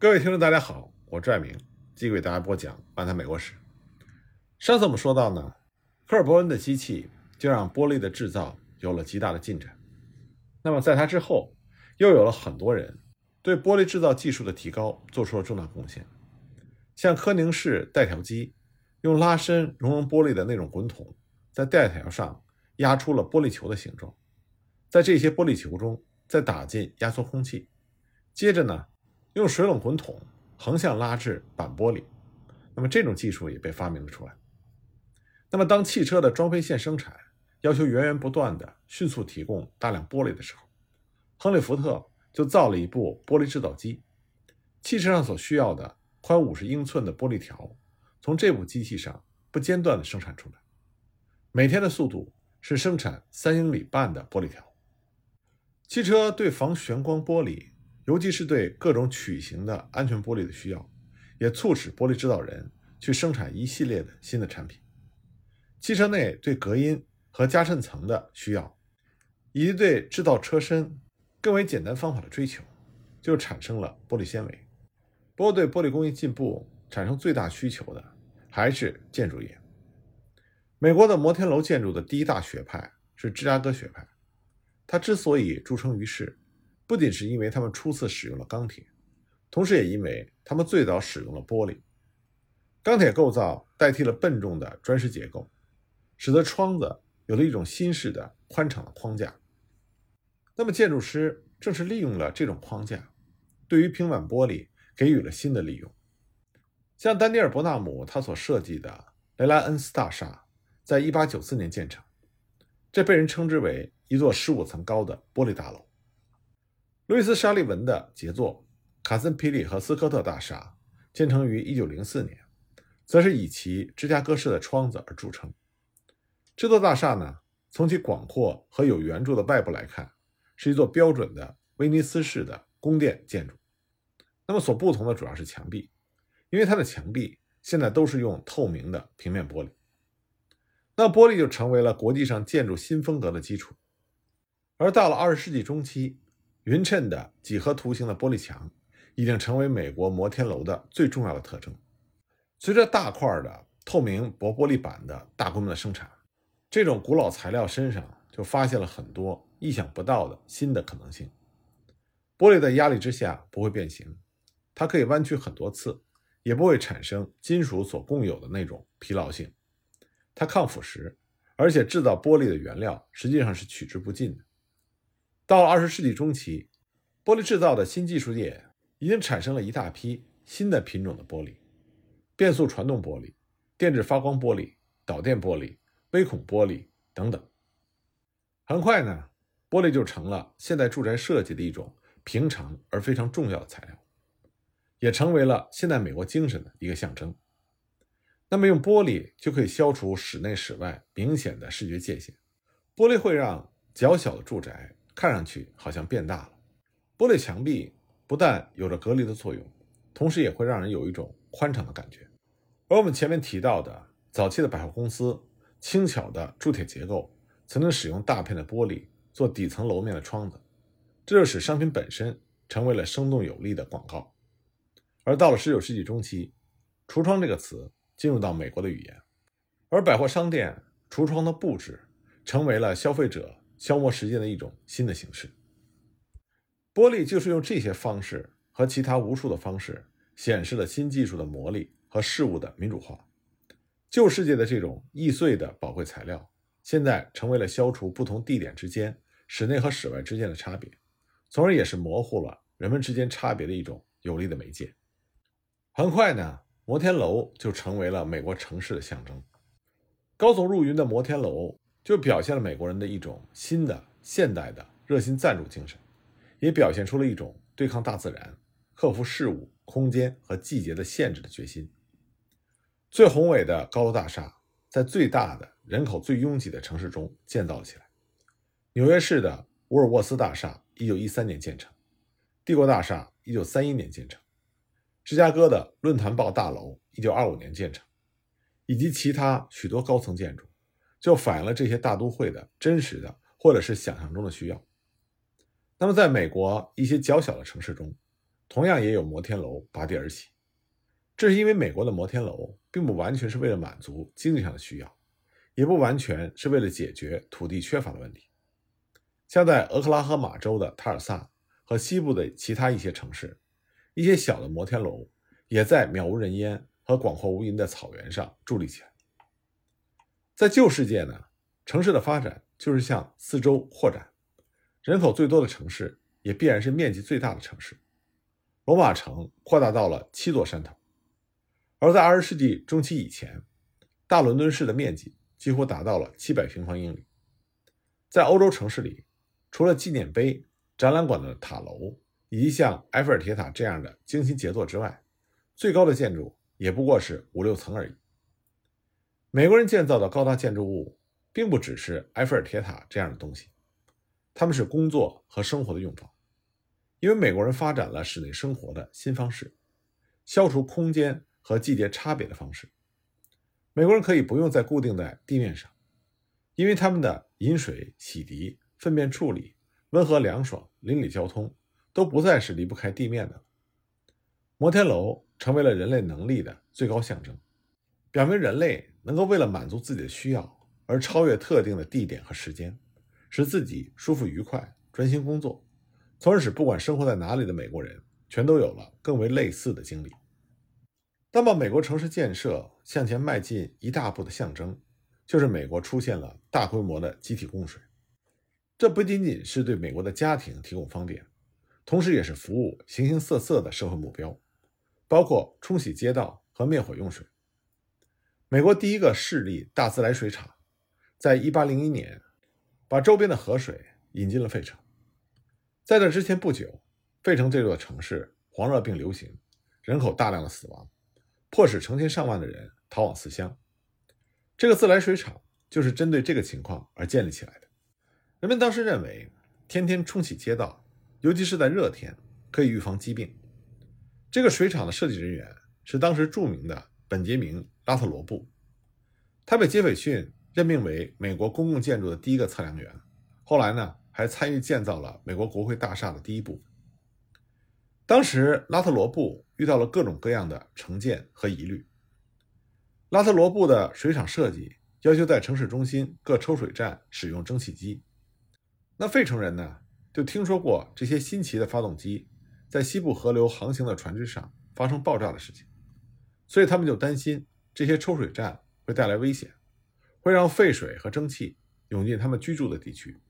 各位听众，大家好，我拽明继续给大家播讲《漫谈美国史》。上次我们说到呢，科尔伯恩的机器就让玻璃的制造有了极大的进展。那么在他之后，又有了很多人对玻璃制造技术的提高做出了重大贡献。像科宁式带条机，用拉伸熔融玻璃的那种滚筒，在带条上压出了玻璃球的形状，在这些玻璃球中再打进压缩空气，接着呢。用水冷滚筒横向拉至板玻璃，那么这种技术也被发明了出来。那么当汽车的装配线生产要求源源不断的迅速提供大量玻璃的时候，亨利·福特就造了一部玻璃制造机。汽车上所需要的宽五十英寸的玻璃条，从这部机器上不间断的生产出来，每天的速度是生产三英里半的玻璃条。汽车对防眩光玻璃。尤其是对各种曲形的安全玻璃的需要，也促使玻璃制造人去生产一系列的新的产品。汽车内对隔音和加衬层的需要，以及对制造车身更为简单方法的追求，就产生了玻璃纤维。不过，对玻璃工艺进步产生最大需求的还是建筑业。美国的摩天楼建筑的第一大学派是芝加哥学派，它之所以著称于世。不仅是因为他们初次使用了钢铁，同时也因为他们最早使用了玻璃。钢铁构造代替了笨重的砖石结构，使得窗子有了一种新式的宽敞的框架。那么建筑师正是利用了这种框架，对于平板玻璃给予了新的利用。像丹尼尔·伯纳姆他所设计的雷莱恩斯大厦，在一八九四年建成，这被人称之为一座十五层高的玻璃大楼。路易斯·沙利文的杰作卡森皮里和斯科特大厦建成于1904年，则是以其芝加哥式的窗子而著称。这座大厦呢，从其广阔和有圆柱的外部来看，是一座标准的威尼斯式的宫殿建筑。那么所不同的主要是墙壁，因为它的墙壁现在都是用透明的平面玻璃。那玻璃就成为了国际上建筑新风格的基础。而到了20世纪中期，匀称的几何图形的玻璃墙已经成为美国摩天楼的最重要的特征。随着大块的透明薄玻璃板的大规模的生产，这种古老材料身上就发现了很多意想不到的新的可能性。玻璃在压力之下不会变形，它可以弯曲很多次，也不会产生金属所共有的那种疲劳性。它抗腐蚀，而且制造玻璃的原料实际上是取之不尽的。到了二十世纪中期，玻璃制造的新技术业已经产生了一大批新的品种的玻璃，变速传动玻璃、电致发光玻璃、导电玻璃、微孔玻璃等等。很快呢，玻璃就成了现代住宅设计的一种平常而非常重要的材料，也成为了现代美国精神的一个象征。那么，用玻璃就可以消除室内室外明显的视觉界限，玻璃会让较小的住宅。看上去好像变大了。玻璃墙壁不但有着隔离的作用，同时也会让人有一种宽敞的感觉。而我们前面提到的早期的百货公司，轻巧的铸铁结构，曾经使用大片的玻璃做底层楼面的窗子，这就使商品本身成为了生动有力的广告。而到了19世纪中期，橱窗这个词进入到美国的语言，而百货商店橱窗的布置成为了消费者。消磨时间的一种新的形式。玻璃就是用这些方式和其他无数的方式，显示了新技术的魔力和事物的民主化。旧世界的这种易碎的宝贵材料，现在成为了消除不同地点之间、室内和室外之间的差别，从而也是模糊了人们之间差别的一种有力的媒介。很快呢，摩天楼就成为了美国城市的象征。高耸入云的摩天楼。就表现了美国人的一种新的现代的热心赞助精神，也表现出了一种对抗大自然、克服事物、空间和季节的限制的决心。最宏伟的高楼大厦在最大的、人口最拥挤的城市中建造了起来。纽约市的沃尔沃斯大厦1913年建成，帝国大厦1931年建成，芝加哥的论坛报大楼1925年建成，以及其他许多高层建筑。就反映了这些大都会的真实的或者是想象中的需要。那么，在美国一些较小的城市中，同样也有摩天楼拔地而起。这是因为美国的摩天楼并不完全是为了满足经济上的需要，也不完全是为了解决土地缺乏的问题。像在俄克拉荷马州的塔尔萨和西部的其他一些城市，一些小的摩天楼也在渺无人烟和广阔无垠的草原上伫立起来。在旧世界呢，城市的发展就是向四周扩展，人口最多的城市也必然是面积最大的城市。罗马城扩大到了七座山头。而在二十世纪中期以前，大伦敦市的面积几乎达到了七百平方英里。在欧洲城市里，除了纪念碑、展览馆的塔楼以及像埃菲尔铁塔这样的精心杰作之外，最高的建筑也不过是五六层而已。美国人建造的高大建筑物，并不只是埃菲尔铁塔这样的东西，他们是工作和生活的用房，因为美国人发展了室内生活的新方式，消除空间。和季节差别的方式，美国人可以不用再固定在地面上，因为他们的饮水、洗涤、粪便处理、温和凉爽、邻里交通都不再是离不开地面的。摩天楼成为了人类能力的最高象征，表明人类能够为了满足自己的需要而超越特定的地点和时间，使自己舒服愉快、专心工作，从而使不管生活在哪里的美国人全都有了更为类似的经历。那么，美国城市建设向前迈进一大步的象征，就是美国出现了大规模的集体供水。这不仅仅是对美国的家庭提供方便，同时也是服务形形色色的社会目标，包括冲洗街道和灭火用水。美国第一个市立大自来水厂，在1801年把周边的河水引进了费城。在这之前不久，费城这座城市黄热病流行，人口大量的死亡。迫使成千上万的人逃往思乡。这个自来水厂就是针对这个情况而建立起来的。人们当时认为，天天冲洗街道，尤其是在热天，可以预防疾病。这个水厂的设计人员是当时著名的本杰明·拉特罗布，他被杰斐逊任命为美国公共建筑的第一个测量员。后来呢，还参与建造了美国国会大厦的第一部分。当时，拉特罗布遇到了各种各样的成见和疑虑。拉特罗布的水厂设计要求在城市中心各抽水站使用蒸汽机。那费城人呢，就听说过这些新奇的发动机在西部河流航行的船只上发生爆炸的事情，所以他们就担心这些抽水站会带来危险，会让废水和蒸汽涌进他们居住的地区。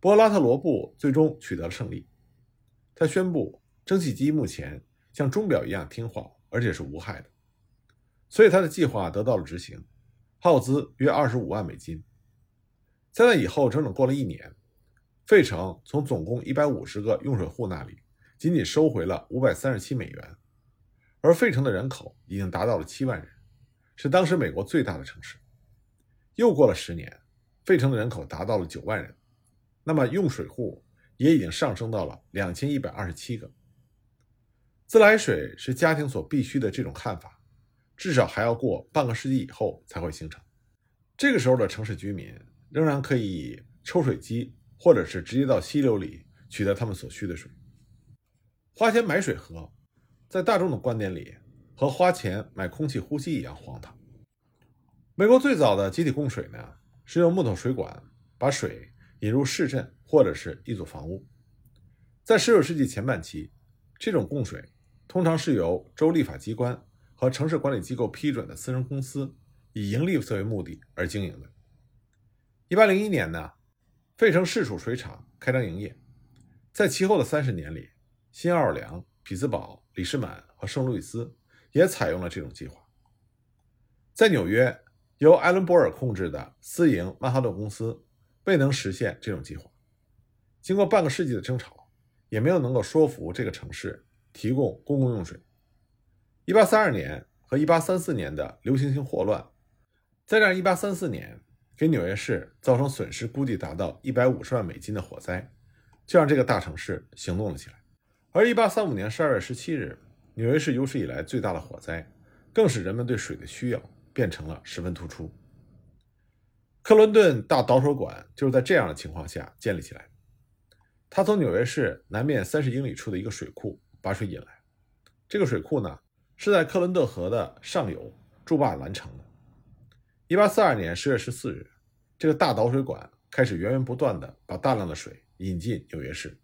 不过，拉特罗布最终取得了胜利，他宣布。蒸汽机目前像钟表一样听话，而且是无害的，所以他的计划得到了执行，耗资约二十五万美金。在那以后，整整过了一年，费城从总共一百五十个用水户那里仅仅收回了五百三十七美元，而费城的人口已经达到了七万人，是当时美国最大的城市。又过了十年，费城的人口达到了九万人，那么用水户也已经上升到了两千一百二十七个。自来水是家庭所必需的这种看法，至少还要过半个世纪以后才会形成。这个时候的城市居民仍然可以抽水机，或者是直接到溪流里取得他们所需的水。花钱买水喝，在大众的观点里，和花钱买空气呼吸一样荒唐。美国最早的集体供水呢，是用木头水管把水引入市镇或者是一组房屋。在19世纪前半期，这种供水。通常是由州立法机关和城市管理机构批准的私人公司以盈利作为目的而经营的。1801年呢，费城市储水厂开张营业，在其后的三十年里，新奥尔良、匹兹堡、里士满和圣路易斯也采用了这种计划。在纽约，由艾伦·博尔控制的私营曼哈顿公司未能实现这种计划，经过半个世纪的争吵，也没有能够说服这个城市。提供公共用水。一八三二年和一八三四年的流行性霍乱，再加上一八三四年给纽约市造成损失估计达到一百五十万美金的火灾，就让这个大城市行动了起来。而一八三五年十二月十七日，纽约市有史以来最大的火灾，更使人们对水的需要变成了十分突出。克伦顿大导水管就是在这样的情况下建立起来。它从纽约市南面三十英里处的一个水库。把水引来。这个水库呢，是在克伦特河的上游筑坝完成的。一八四二年十月十四日，这个大导水管开始源源不断的把大量的水引进纽约市。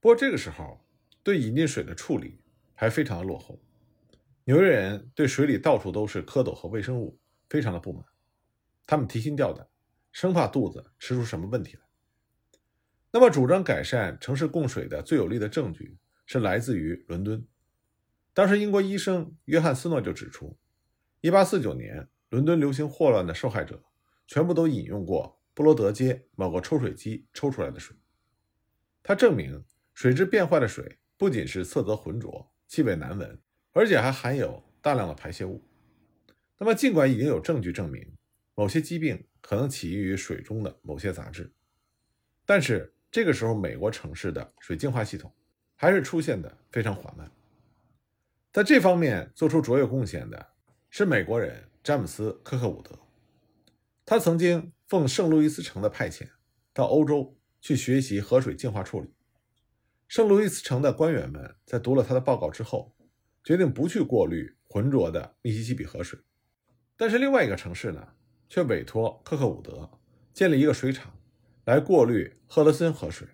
不过这个时候，对引进水的处理还非常的落后。纽约人对水里到处都是蝌蚪和微生物非常的不满，他们提心吊胆，生怕肚子吃出什么问题来。那么，主张改善城市供水的最有力的证据是来自于伦敦。当时，英国医生约翰斯诺就指出，1849年伦敦流行霍乱的受害者全部都饮用过布罗德街某个抽水机抽出来的水。他证明，水质变坏的水不仅是色泽浑浊、气味难闻，而且还含有大量的排泄物。那么，尽管已经有证据证明某些疾病可能起因于水中的某些杂质，但是。这个时候，美国城市的水净化系统还是出现的非常缓慢。在这方面做出卓越贡献的是美国人詹姆斯·科克伍德。他曾经奉圣路易斯城的派遣到欧洲去学习河水净化处理。圣路易斯城的官员们在读了他的报告之后，决定不去过滤浑浊的密西西比河水。但是另外一个城市呢，却委托科克伍德建立一个水厂。来过滤赫德森河水，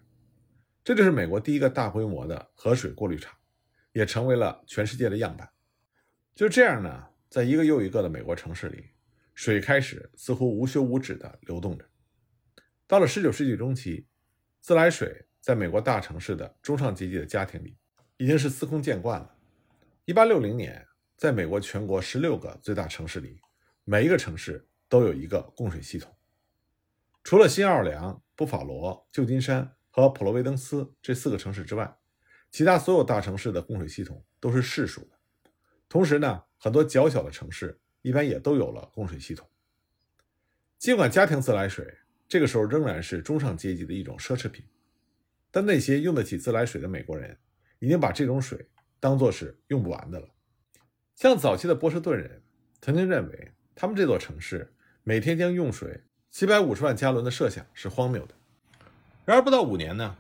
这就是美国第一个大规模的河水过滤厂，也成为了全世界的样板。就这样呢，在一个又一个的美国城市里，水开始似乎无休无止地流动着。到了19世纪中期，自来水在美国大城市的中上阶级的家庭里已经是司空见惯了。1860年，在美国全国16个最大城市里，每一个城市都有一个供水系统，除了新奥尔良。布法罗、旧金山和普罗维登斯这四个城市之外，其他所有大城市的供水系统都是市属的。同时呢，很多较小的城市一般也都有了供水系统。尽管家庭自来水这个时候仍然是中上阶级的一种奢侈品，但那些用得起自来水的美国人已经把这种水当作是用不完的了。像早期的波士顿人曾经认为，他们这座城市每天将用水。七百五十万加仑的设想是荒谬的。然而不到五年呢，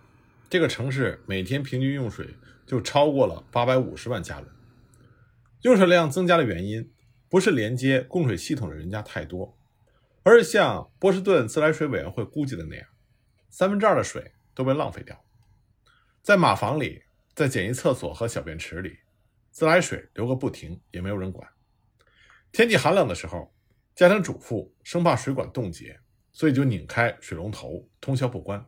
这个城市每天平均用水就超过了八百五十万加仑。用水量增加的原因不是连接供水系统的人家太多，而是像波士顿自来水委员会估计的那样，三分之二的水都被浪费掉。在马房里，在简易厕所和小便池里，自来水流个不停，也没有人管。天气寒冷的时候，家庭主妇生怕水管冻结。所以就拧开水龙头，通宵不关。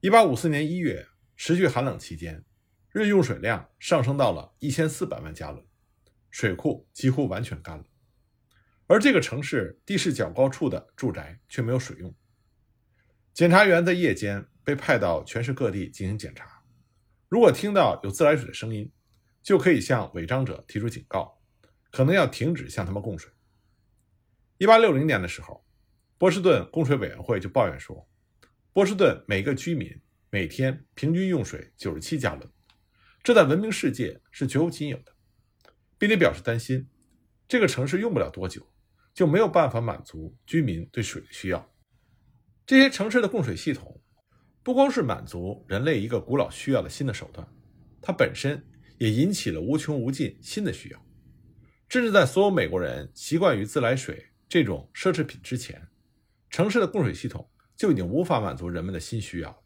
一八五四年一月，持续寒冷期间，日用水量上升到了一千四百万加仑，水库几乎完全干了。而这个城市地势较高处的住宅却没有水用。检查员在夜间被派到全市各地进行检查，如果听到有自来水的声音，就可以向违章者提出警告，可能要停止向他们供水。一八六零年的时候。波士顿供水委员会就抱怨说，波士顿每个居民每天平均用水九十七加仑，这在文明世界是绝无仅有的，并且表示担心，这个城市用不了多久就没有办法满足居民对水的需要。这些城市的供水系统不光是满足人类一个古老需要的新的手段，它本身也引起了无穷无尽新的需要，甚至在所有美国人习惯于自来水这种奢侈品之前。城市的供水系统就已经无法满足人们的新需要。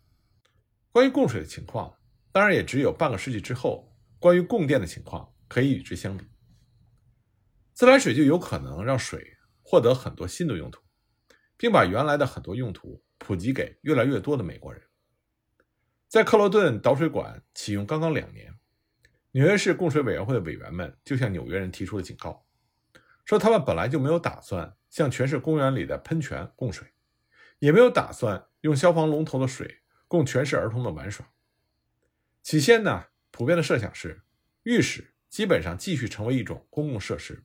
关于供水的情况，当然也只有半个世纪之后，关于供电的情况可以与之相比。自来水就有可能让水获得很多新的用途，并把原来的很多用途普及给越来越多的美国人。在克罗顿导水管启用刚刚两年，纽约市供水委员会的委员们就向纽约人提出了警告，说他们本来就没有打算。向全市公园里的喷泉供水，也没有打算用消防龙头的水供全市儿童的玩耍。起先呢，普遍的设想是，浴室基本上继续成为一种公共设施。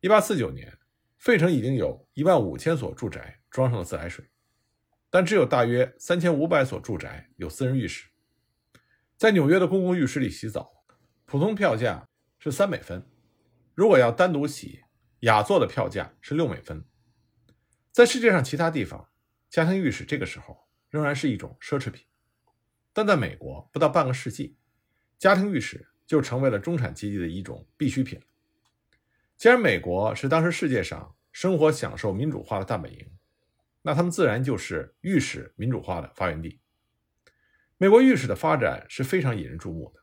一八四九年，费城已经有一万五千所住宅装上了自来水，但只有大约三千五百所住宅有私人浴室。在纽约的公共浴室里洗澡，普通票价是三美分，如果要单独洗。雅座的票价是六美分，在世界上其他地方，家庭浴室这个时候仍然是一种奢侈品，但在美国，不到半个世纪，家庭浴室就成为了中产阶级的一种必需品。既然美国是当时世界上生活享受民主化的大本营，那他们自然就是浴室民主化的发源地。美国浴室的发展是非常引人注目的。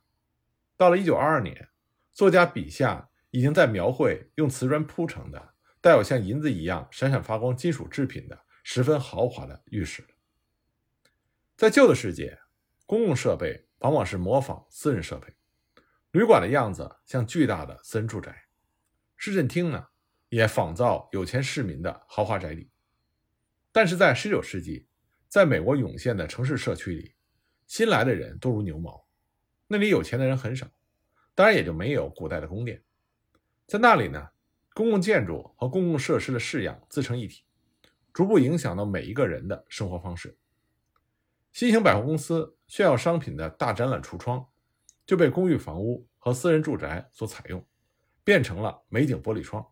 到了1922年，作家笔下已经在描绘用瓷砖铺成的、带有像银子一样闪闪发光金属制品的十分豪华的浴室。在旧的世界，公共设备往往是模仿私人设备，旅馆的样子像巨大的私人住宅，市政厅呢也仿造有钱市民的豪华宅邸。但是在19世纪，在美国涌现的城市社区里，新来的人多如牛毛，那里有钱的人很少，当然也就没有古代的宫殿。在那里呢，公共建筑和公共设施的式样自成一体，逐步影响到每一个人的生活方式。新型百货公司炫耀商品的大展览橱窗，就被公寓房屋和私人住宅所采用，变成了美景玻璃窗。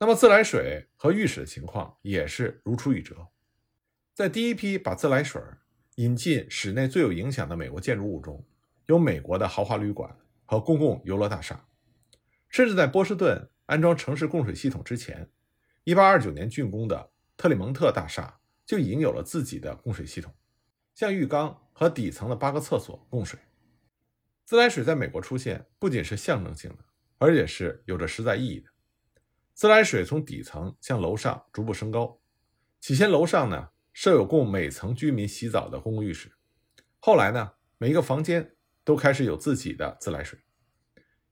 那么自来水和浴室的情况也是如出一辙。在第一批把自来水引进室内最有影响的美国建筑物中，有美国的豪华旅馆和公共游乐大厦，甚至在波士顿安装城市供水系统之前，1829年竣工的特里蒙特大厦就已经有了自己的供水系统，向浴缸和底层的八个厕所供水。自来水在美国出现不仅是象征性的，而且是有着实在意义的。自来水从底层向楼上逐步升高，起先楼上呢。设有供每层居民洗澡的公共浴室，后来呢，每一个房间都开始有自己的自来水。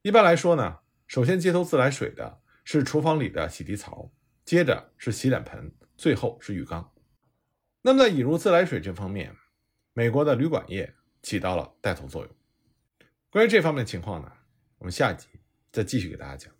一般来说呢，首先接头自来水的是厨房里的洗涤槽，接着是洗脸盆，最后是浴缸。那么在引入自来水这方面，美国的旅馆业起到了带头作用。关于这方面的情况呢，我们下一集再继续给大家讲。